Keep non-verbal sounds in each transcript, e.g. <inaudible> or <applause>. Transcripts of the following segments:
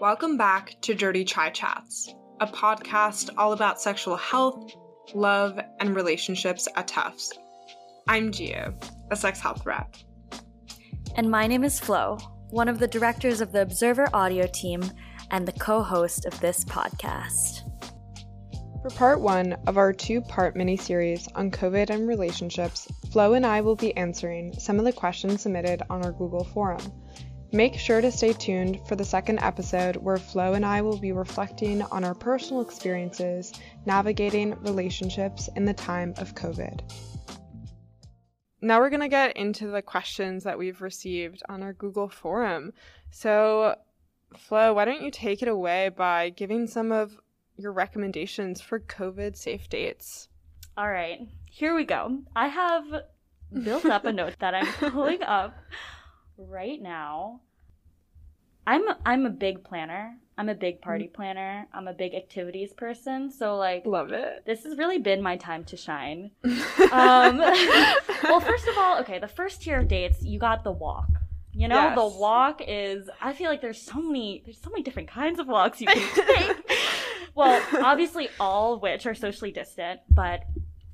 Welcome back to Dirty Chai Chats, a podcast all about sexual health, love, and relationships at Tufts. I'm Gia, a sex health rep. And my name is Flo, one of the directors of the Observer audio team and the co host of this podcast. For part one of our two part mini series on COVID and relationships, Flo and I will be answering some of the questions submitted on our Google forum. Make sure to stay tuned for the second episode where Flo and I will be reflecting on our personal experiences navigating relationships in the time of COVID. Now we're going to get into the questions that we've received on our Google forum. So, Flo, why don't you take it away by giving some of your recommendations for COVID safe dates. All right, here we go. I have built up a note that I'm pulling <laughs> up right now. I'm I'm a big planner. I'm a big party mm. planner. I'm a big activities person. So like love it. This has really been my time to shine. <laughs> um, <laughs> well, first of all, okay, the first tier of dates, you got the walk. You know, yes. the walk is I feel like there's so many there's so many different kinds of walks you can <laughs> take. well, obviously all which are socially distant, but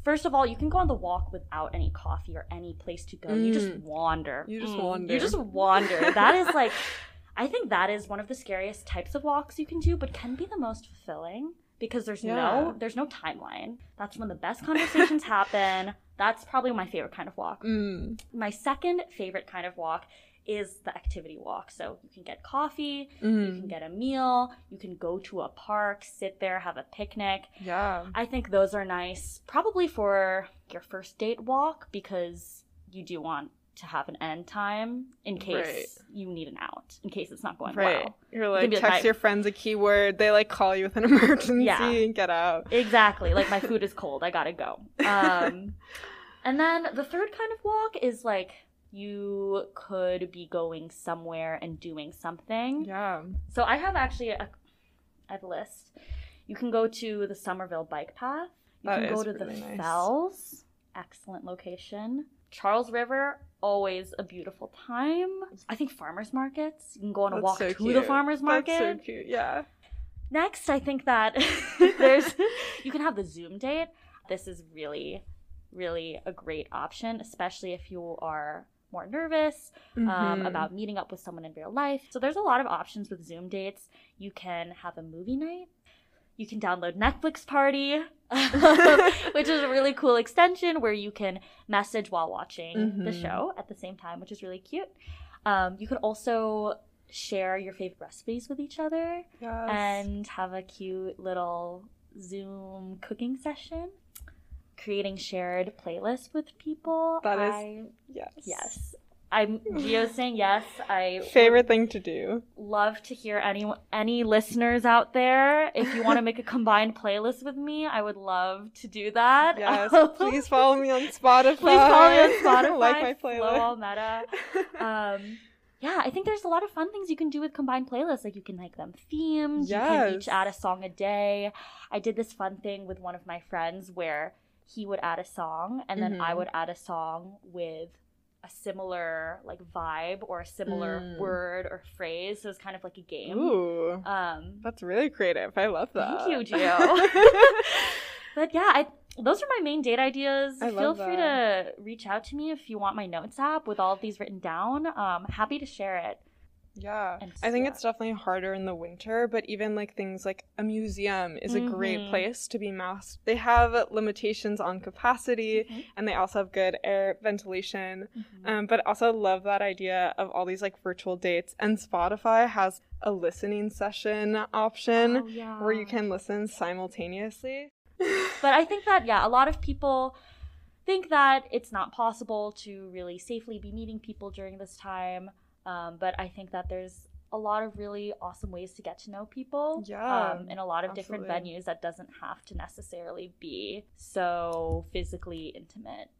first of all, you can go on the walk without any coffee or any place to go. Mm. You just mm. wander. You just mm. wander. You just wander. that is like <laughs> I think that is one of the scariest types of walks you can do, but can be the most fulfilling because there's yeah. no there's no timeline. That's when the best conversations <laughs> happen. That's probably my favorite kind of walk. Mm. My second favorite kind of walk is the activity walk. So you can get coffee, mm. you can mm-hmm. get a meal, you can go to a park, sit there, have a picnic. Yeah. I think those are nice, probably for your first date walk because you do want to have an end time in case right. you need an out, in case it's not going right. well. You're like, text like, your friends a keyword, they like call you with an <laughs> emergency yeah. and get out. Exactly. Like, my food is cold, I gotta go. <laughs> Um, and then the third kind of walk is like you could be going somewhere and doing something. Yeah. So I have actually a, I have a list. You can go to the Somerville Bike Path. You that can go to really the nice. Fells. Excellent location. Charles River, always a beautiful time. I think farmers markets. You can go on a That's walk so to cute. the farmers market. That's so cute. Yeah. Next, I think that <laughs> <laughs> there's you can have the Zoom date. This is really, really a great option, especially if you are more nervous um, mm-hmm. um, about meeting up with someone in real life. So there's a lot of options with Zoom dates. You can have a movie night. You can download Netflix Party, <laughs> which is a really cool extension where you can message while watching mm-hmm. the show at the same time, which is really cute. Um, you could also share your favorite recipes with each other yes. and have a cute little Zoom cooking session creating shared playlists with people. That is I, yes. Yes. I'm Geo saying yes. I <laughs> favorite thing to do. Love to hear any any listeners out there. If you want to make a combined playlist with me, I would love to do that. Yes, <laughs> please follow me on Spotify. Please follow me on Spotify. <laughs> like my playlist. Flo All Meta. Um, yeah, I think there's a lot of fun things you can do with combined playlists. Like you can make them themes. Yes. You can each add a song a day. I did this fun thing with one of my friends where he would add a song and then mm-hmm. I would add a song with a similar like vibe or a similar mm. word or phrase. So it's kind of like a game. Ooh, um, that's really creative. I love that. Thank you, <laughs> Gio. <laughs> but yeah, I, those are my main date ideas. I Feel free that. to reach out to me if you want my notes app with all of these written down. Um, happy to share it. Yeah. I think it's definitely harder in the winter, but even like things like a museum is mm-hmm. a great mm-hmm. place to be masked. They have limitations on capacity mm-hmm. and they also have good air ventilation. Mm-hmm. Um, but also love that idea of all these like virtual dates. And Spotify has a listening session option oh, yeah. where you can listen simultaneously. <laughs> but I think that, yeah, a lot of people think that it's not possible to really safely be meeting people during this time. Um, but I think that there's a lot of really awesome ways to get to know people yeah, um, in a lot of absolutely. different venues that doesn't have to necessarily be so physically intimate.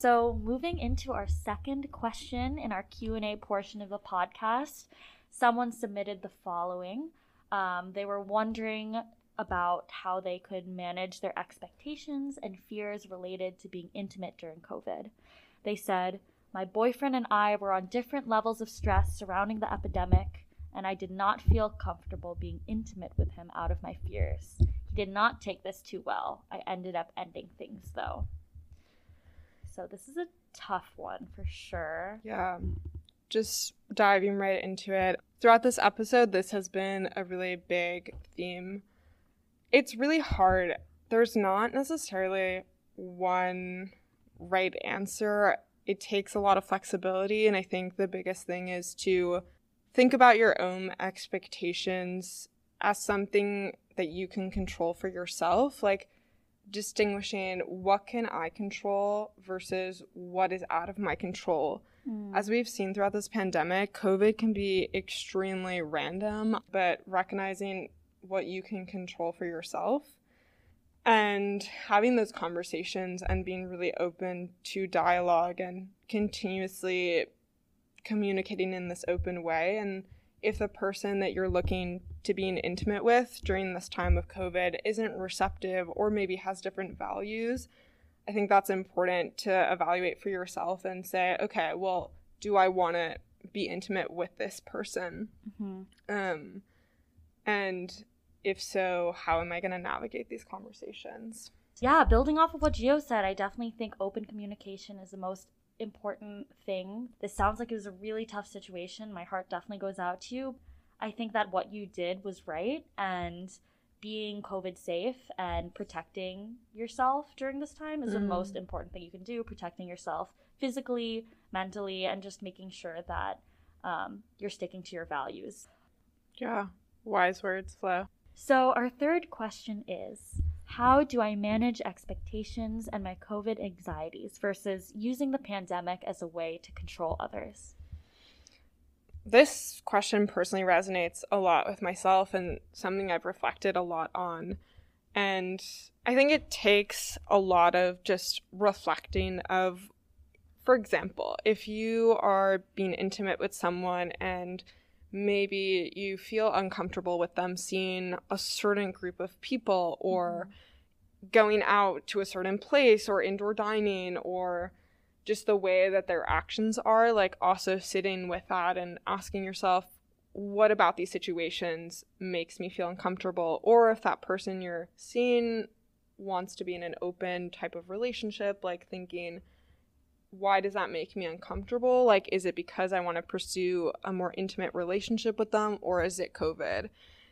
So, moving into our second question in our Q&A portion of the podcast, someone submitted the following. Um, they were wondering about how they could manage their expectations and fears related to being intimate during COVID. They said, my boyfriend and I were on different levels of stress surrounding the epidemic, and I did not feel comfortable being intimate with him out of my fears. He did not take this too well. I ended up ending things though. So this is a tough one for sure. Yeah. Just diving right into it. Throughout this episode, this has been a really big theme. It's really hard. There's not necessarily one right answer. It takes a lot of flexibility. And I think the biggest thing is to think about your own expectations as something that you can control for yourself. Like, distinguishing what can I control versus what is out of my control. Mm. As we've seen throughout this pandemic, COVID can be extremely random, but recognizing what you can control for yourself and having those conversations and being really open to dialogue and continuously communicating in this open way and if the person that you're looking to being intimate with during this time of COVID isn't receptive or maybe has different values, I think that's important to evaluate for yourself and say, okay, well, do I want to be intimate with this person? Mm-hmm. Um, and if so, how am I going to navigate these conversations? Yeah, building off of what Gio said, I definitely think open communication is the most important thing. This sounds like it was a really tough situation. My heart definitely goes out to you. I think that what you did was right and being COVID safe and protecting yourself during this time is mm. the most important thing you can do. Protecting yourself physically, mentally, and just making sure that um, you're sticking to your values. Yeah, wise words, Flo. So, our third question is how do I manage expectations and my COVID anxieties versus using the pandemic as a way to control others? This question personally resonates a lot with myself and something I've reflected a lot on. And I think it takes a lot of just reflecting of for example, if you are being intimate with someone and maybe you feel uncomfortable with them seeing a certain group of people or mm-hmm. going out to a certain place or indoor dining or just the way that their actions are like also sitting with that and asking yourself what about these situations makes me feel uncomfortable or if that person you're seeing wants to be in an open type of relationship like thinking why does that make me uncomfortable? Like, is it because I want to pursue a more intimate relationship with them, or is it COVID?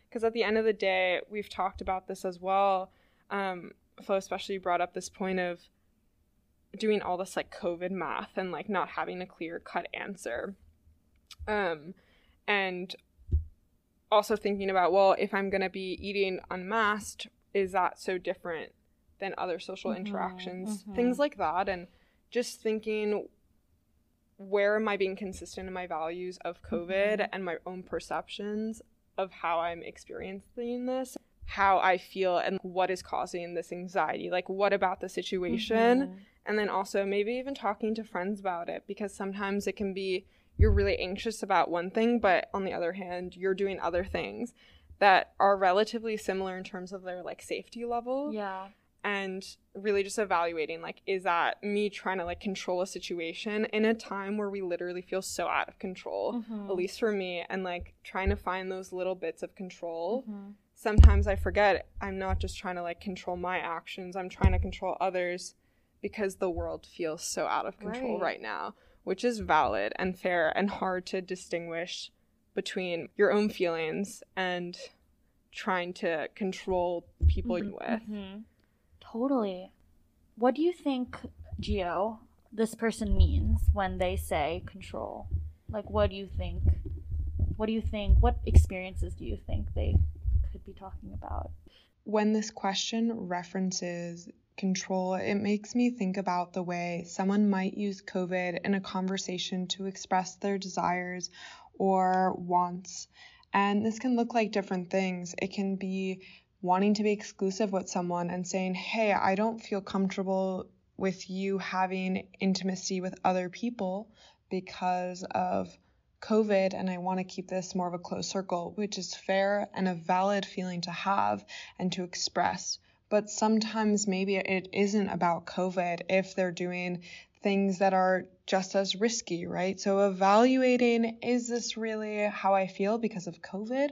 Because at the end of the day, we've talked about this as well. Um, Flo especially brought up this point of doing all this like COVID math and like not having a clear cut answer. Um, and also thinking about, well, if I'm going to be eating unmasked, is that so different than other social mm-hmm, interactions? Mm-hmm. Things like that. And just thinking where am I being consistent in my values of COVID mm-hmm. and my own perceptions of how I'm experiencing this, how I feel, and what is causing this anxiety. Like, what about the situation? Mm-hmm. And then also maybe even talking to friends about it because sometimes it can be you're really anxious about one thing, but on the other hand, you're doing other things that are relatively similar in terms of their like safety level. Yeah and really just evaluating like is that me trying to like control a situation in a time where we literally feel so out of control mm-hmm. at least for me and like trying to find those little bits of control mm-hmm. sometimes i forget i'm not just trying to like control my actions i'm trying to control others because the world feels so out of control right, right now which is valid and fair and hard to distinguish between your own feelings and trying to control people mm-hmm. you're with mm-hmm. Totally. What do you think, Geo, this person means when they say control? Like, what do you think? What do you think? What experiences do you think they could be talking about? When this question references control, it makes me think about the way someone might use COVID in a conversation to express their desires or wants. And this can look like different things. It can be wanting to be exclusive with someone and saying, hey, I don't feel comfortable with you having intimacy with other people because of COVID and I want to keep this more of a closed circle, which is fair and a valid feeling to have and to express. But sometimes maybe it isn't about COVID if they're doing things that are just as risky, right? So evaluating is this really how I feel because of COVID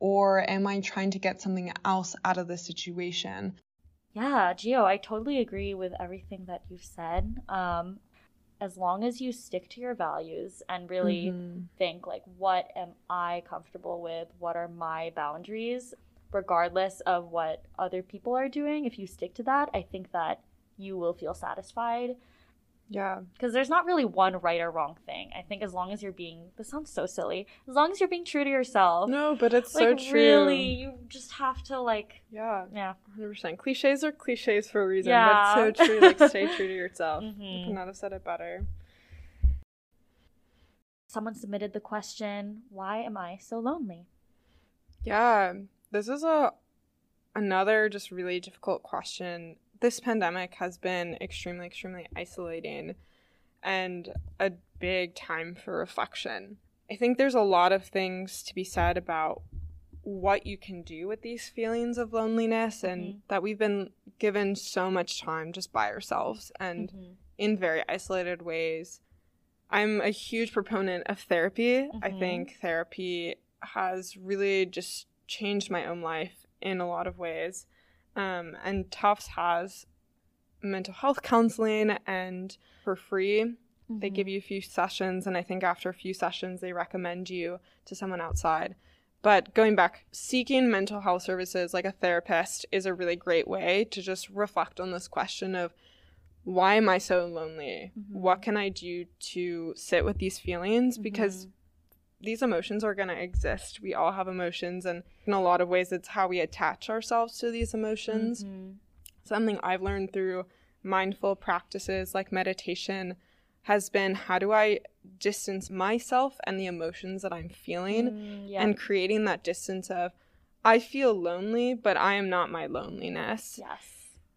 or am I trying to get something else out of the situation? Yeah, Gio, I totally agree with everything that you've said. Um, as long as you stick to your values and really mm-hmm. think like what am I comfortable with? What are my boundaries? Regardless of what other people are doing, if you stick to that, I think that you will feel satisfied yeah. Because there's not really one right or wrong thing. I think as long as you're being, this sounds so silly, as long as you're being true to yourself. No, but it's like, so true. Really, you just have to, like, yeah. Yeah. 100%. Cliches are cliches for a reason, yeah. so true. Like, <laughs> stay true to yourself. Mm-hmm. You could not have said it better. Someone submitted the question, why am I so lonely? Yeah. This is a another just really difficult question this pandemic has been extremely, extremely isolating and a big time for reflection. I think there's a lot of things to be said about what you can do with these feelings of loneliness and mm-hmm. that we've been given so much time just by ourselves and mm-hmm. in very isolated ways. I'm a huge proponent of therapy. Mm-hmm. I think therapy has really just changed my own life in a lot of ways. Um, and Tufts has mental health counseling and for free. Mm-hmm. They give you a few sessions, and I think after a few sessions, they recommend you to someone outside. But going back, seeking mental health services like a therapist is a really great way to just reflect on this question of why am I so lonely? Mm-hmm. What can I do to sit with these feelings? Mm-hmm. These emotions are going to exist. We all have emotions, and in a lot of ways, it's how we attach ourselves to these emotions. Mm-hmm. Something I've learned through mindful practices like meditation has been how do I distance myself and the emotions that I'm feeling mm, yeah. and creating that distance of I feel lonely, but I am not my loneliness. Yes.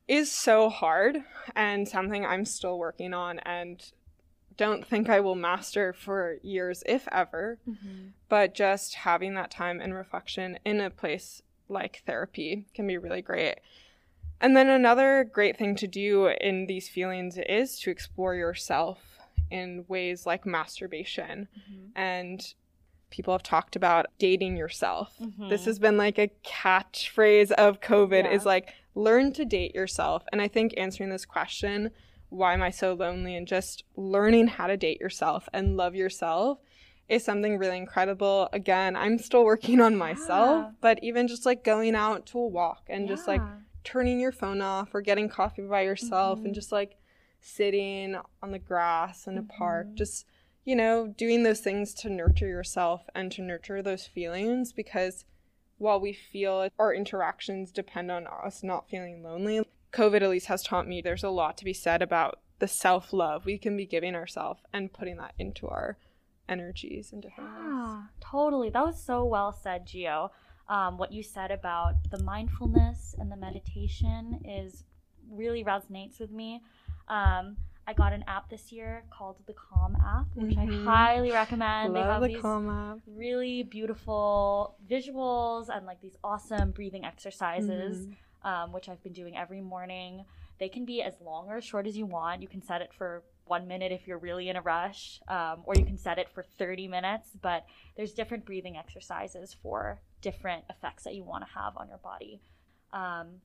Is so hard and something I'm still working on and don't think I will master for years, if ever. Mm-hmm. But just having that time and reflection in a place like therapy can be really great. And then another great thing to do in these feelings is to explore yourself in ways like masturbation. Mm-hmm. And people have talked about dating yourself. Mm-hmm. This has been like a catchphrase of COVID yeah. is like learn to date yourself. And I think answering this question why am I so lonely and just learning how to date yourself and love yourself is something really incredible. Again, I'm still working on myself, yeah. but even just like going out to a walk and yeah. just like turning your phone off or getting coffee by yourself mm-hmm. and just like sitting on the grass in a mm-hmm. park, just you know, doing those things to nurture yourself and to nurture those feelings because while we feel our interactions depend on us not feeling lonely, COVID at least has taught me there's a lot to be said about the self love we can be giving ourselves and putting that into our energies and different yeah, ways. Totally. That was so well said, Gio. Um, what you said about the mindfulness and the meditation is really resonates with me. Um, I got an app this year called the Calm app, which mm-hmm. I highly recommend. Love they have the Calm app. Really beautiful visuals and like these awesome breathing exercises. Mm-hmm um, which I've been doing every morning. They can be as long or as short as you want. You can set it for one minute if you're really in a rush, um, or you can set it for 30 minutes. But there's different breathing exercises for different effects that you want to have on your body. Um,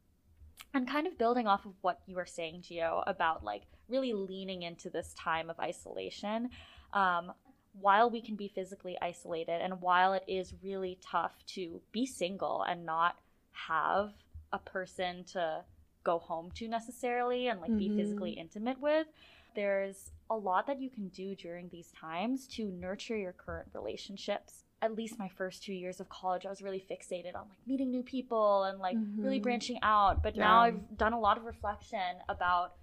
and kind of building off of what you were saying, Gio, about like really leaning into this time of isolation. Um, while we can be physically isolated and while it is really tough to be single and not have a person to go home to necessarily and like mm-hmm. be physically intimate with. There's a lot that you can do during these times to nurture your current relationships. At least my first two years of college, I was really fixated on like meeting new people and like mm-hmm. really branching out. But yeah. now I've done a lot of reflection about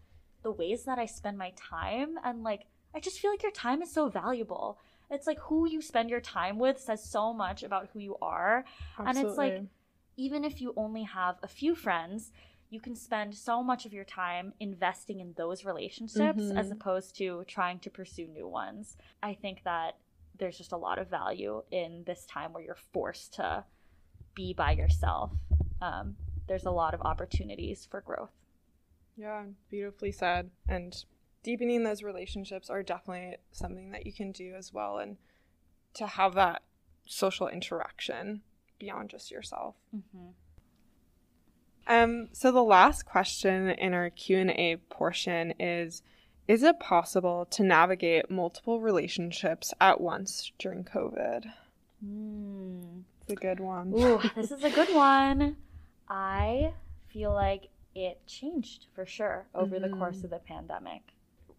the ways that I spend my time and like I just feel like your time is so valuable. It's like who you spend your time with says so much about who you are. Absolutely. And it's like even if you only have a few friends, you can spend so much of your time investing in those relationships mm-hmm. as opposed to trying to pursue new ones. I think that there's just a lot of value in this time where you're forced to be by yourself. Um, there's a lot of opportunities for growth. Yeah, beautifully said. And deepening those relationships are definitely something that you can do as well and to have that social interaction beyond just yourself. Mm-hmm. Um, so the last question in our Q&A portion is is it possible to navigate multiple relationships at once during COVID? Mm. It's a good one. Ooh, <laughs> this is a good one. I feel like it changed for sure over mm-hmm. the course mm-hmm. of the pandemic.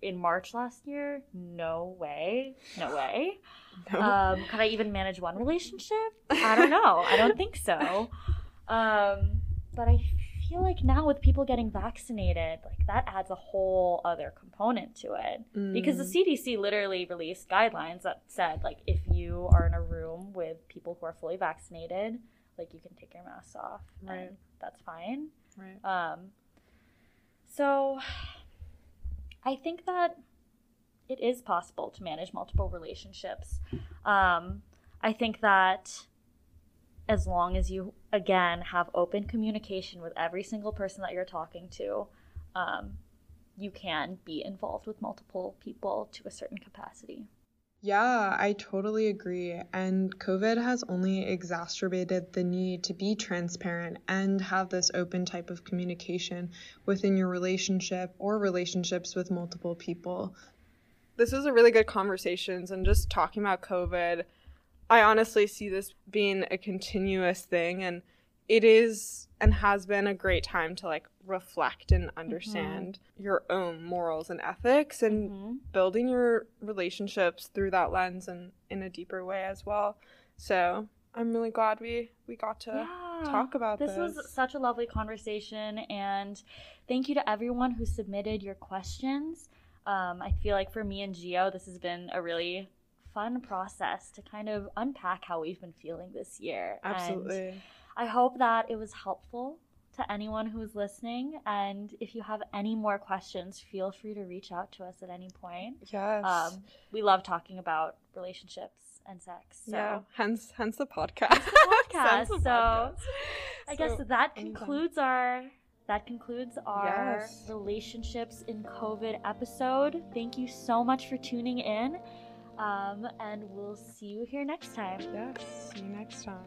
In March last year, no way, no way. <sighs> No. Um, could I even manage one relationship? I don't know. I don't <laughs> think so. Um, but I feel like now with people getting vaccinated, like that adds a whole other component to it. Mm. Because the CDC literally released guidelines that said like if you are in a room with people who are fully vaccinated, like you can take your mask off. Right. that's fine. Right. Um so I think that it is possible to manage multiple relationships. Um I think that as long as you again have open communication with every single person that you're talking to um, you can be involved with multiple people to a certain capacity yeah, I totally agree. And COVID has only exacerbated the need to be transparent and have this open type of communication within your relationship or relationships with multiple people. This was a really good conversations and just talking about COVID I honestly see this being a continuous thing and it is and has been a great time to like reflect and understand mm-hmm. your own morals and ethics and mm-hmm. building your relationships through that lens and in a deeper way as well. So I'm really glad we we got to yeah, talk about this. This was such a lovely conversation, and thank you to everyone who submitted your questions. Um, I feel like for me and Geo, this has been a really fun process to kind of unpack how we've been feeling this year. Absolutely. And I hope that it was helpful to anyone who's listening. And if you have any more questions, feel free to reach out to us at any point. Yes. Um, we love talking about relationships and sex. So. Yeah. Hence, hence the podcast. <laughs> podcast. the so, podcast. I guess that concludes our that concludes our yes. relationships in COVID episode. Thank you so much for tuning in. Um, and we'll see you here next time. Yes, see you next time.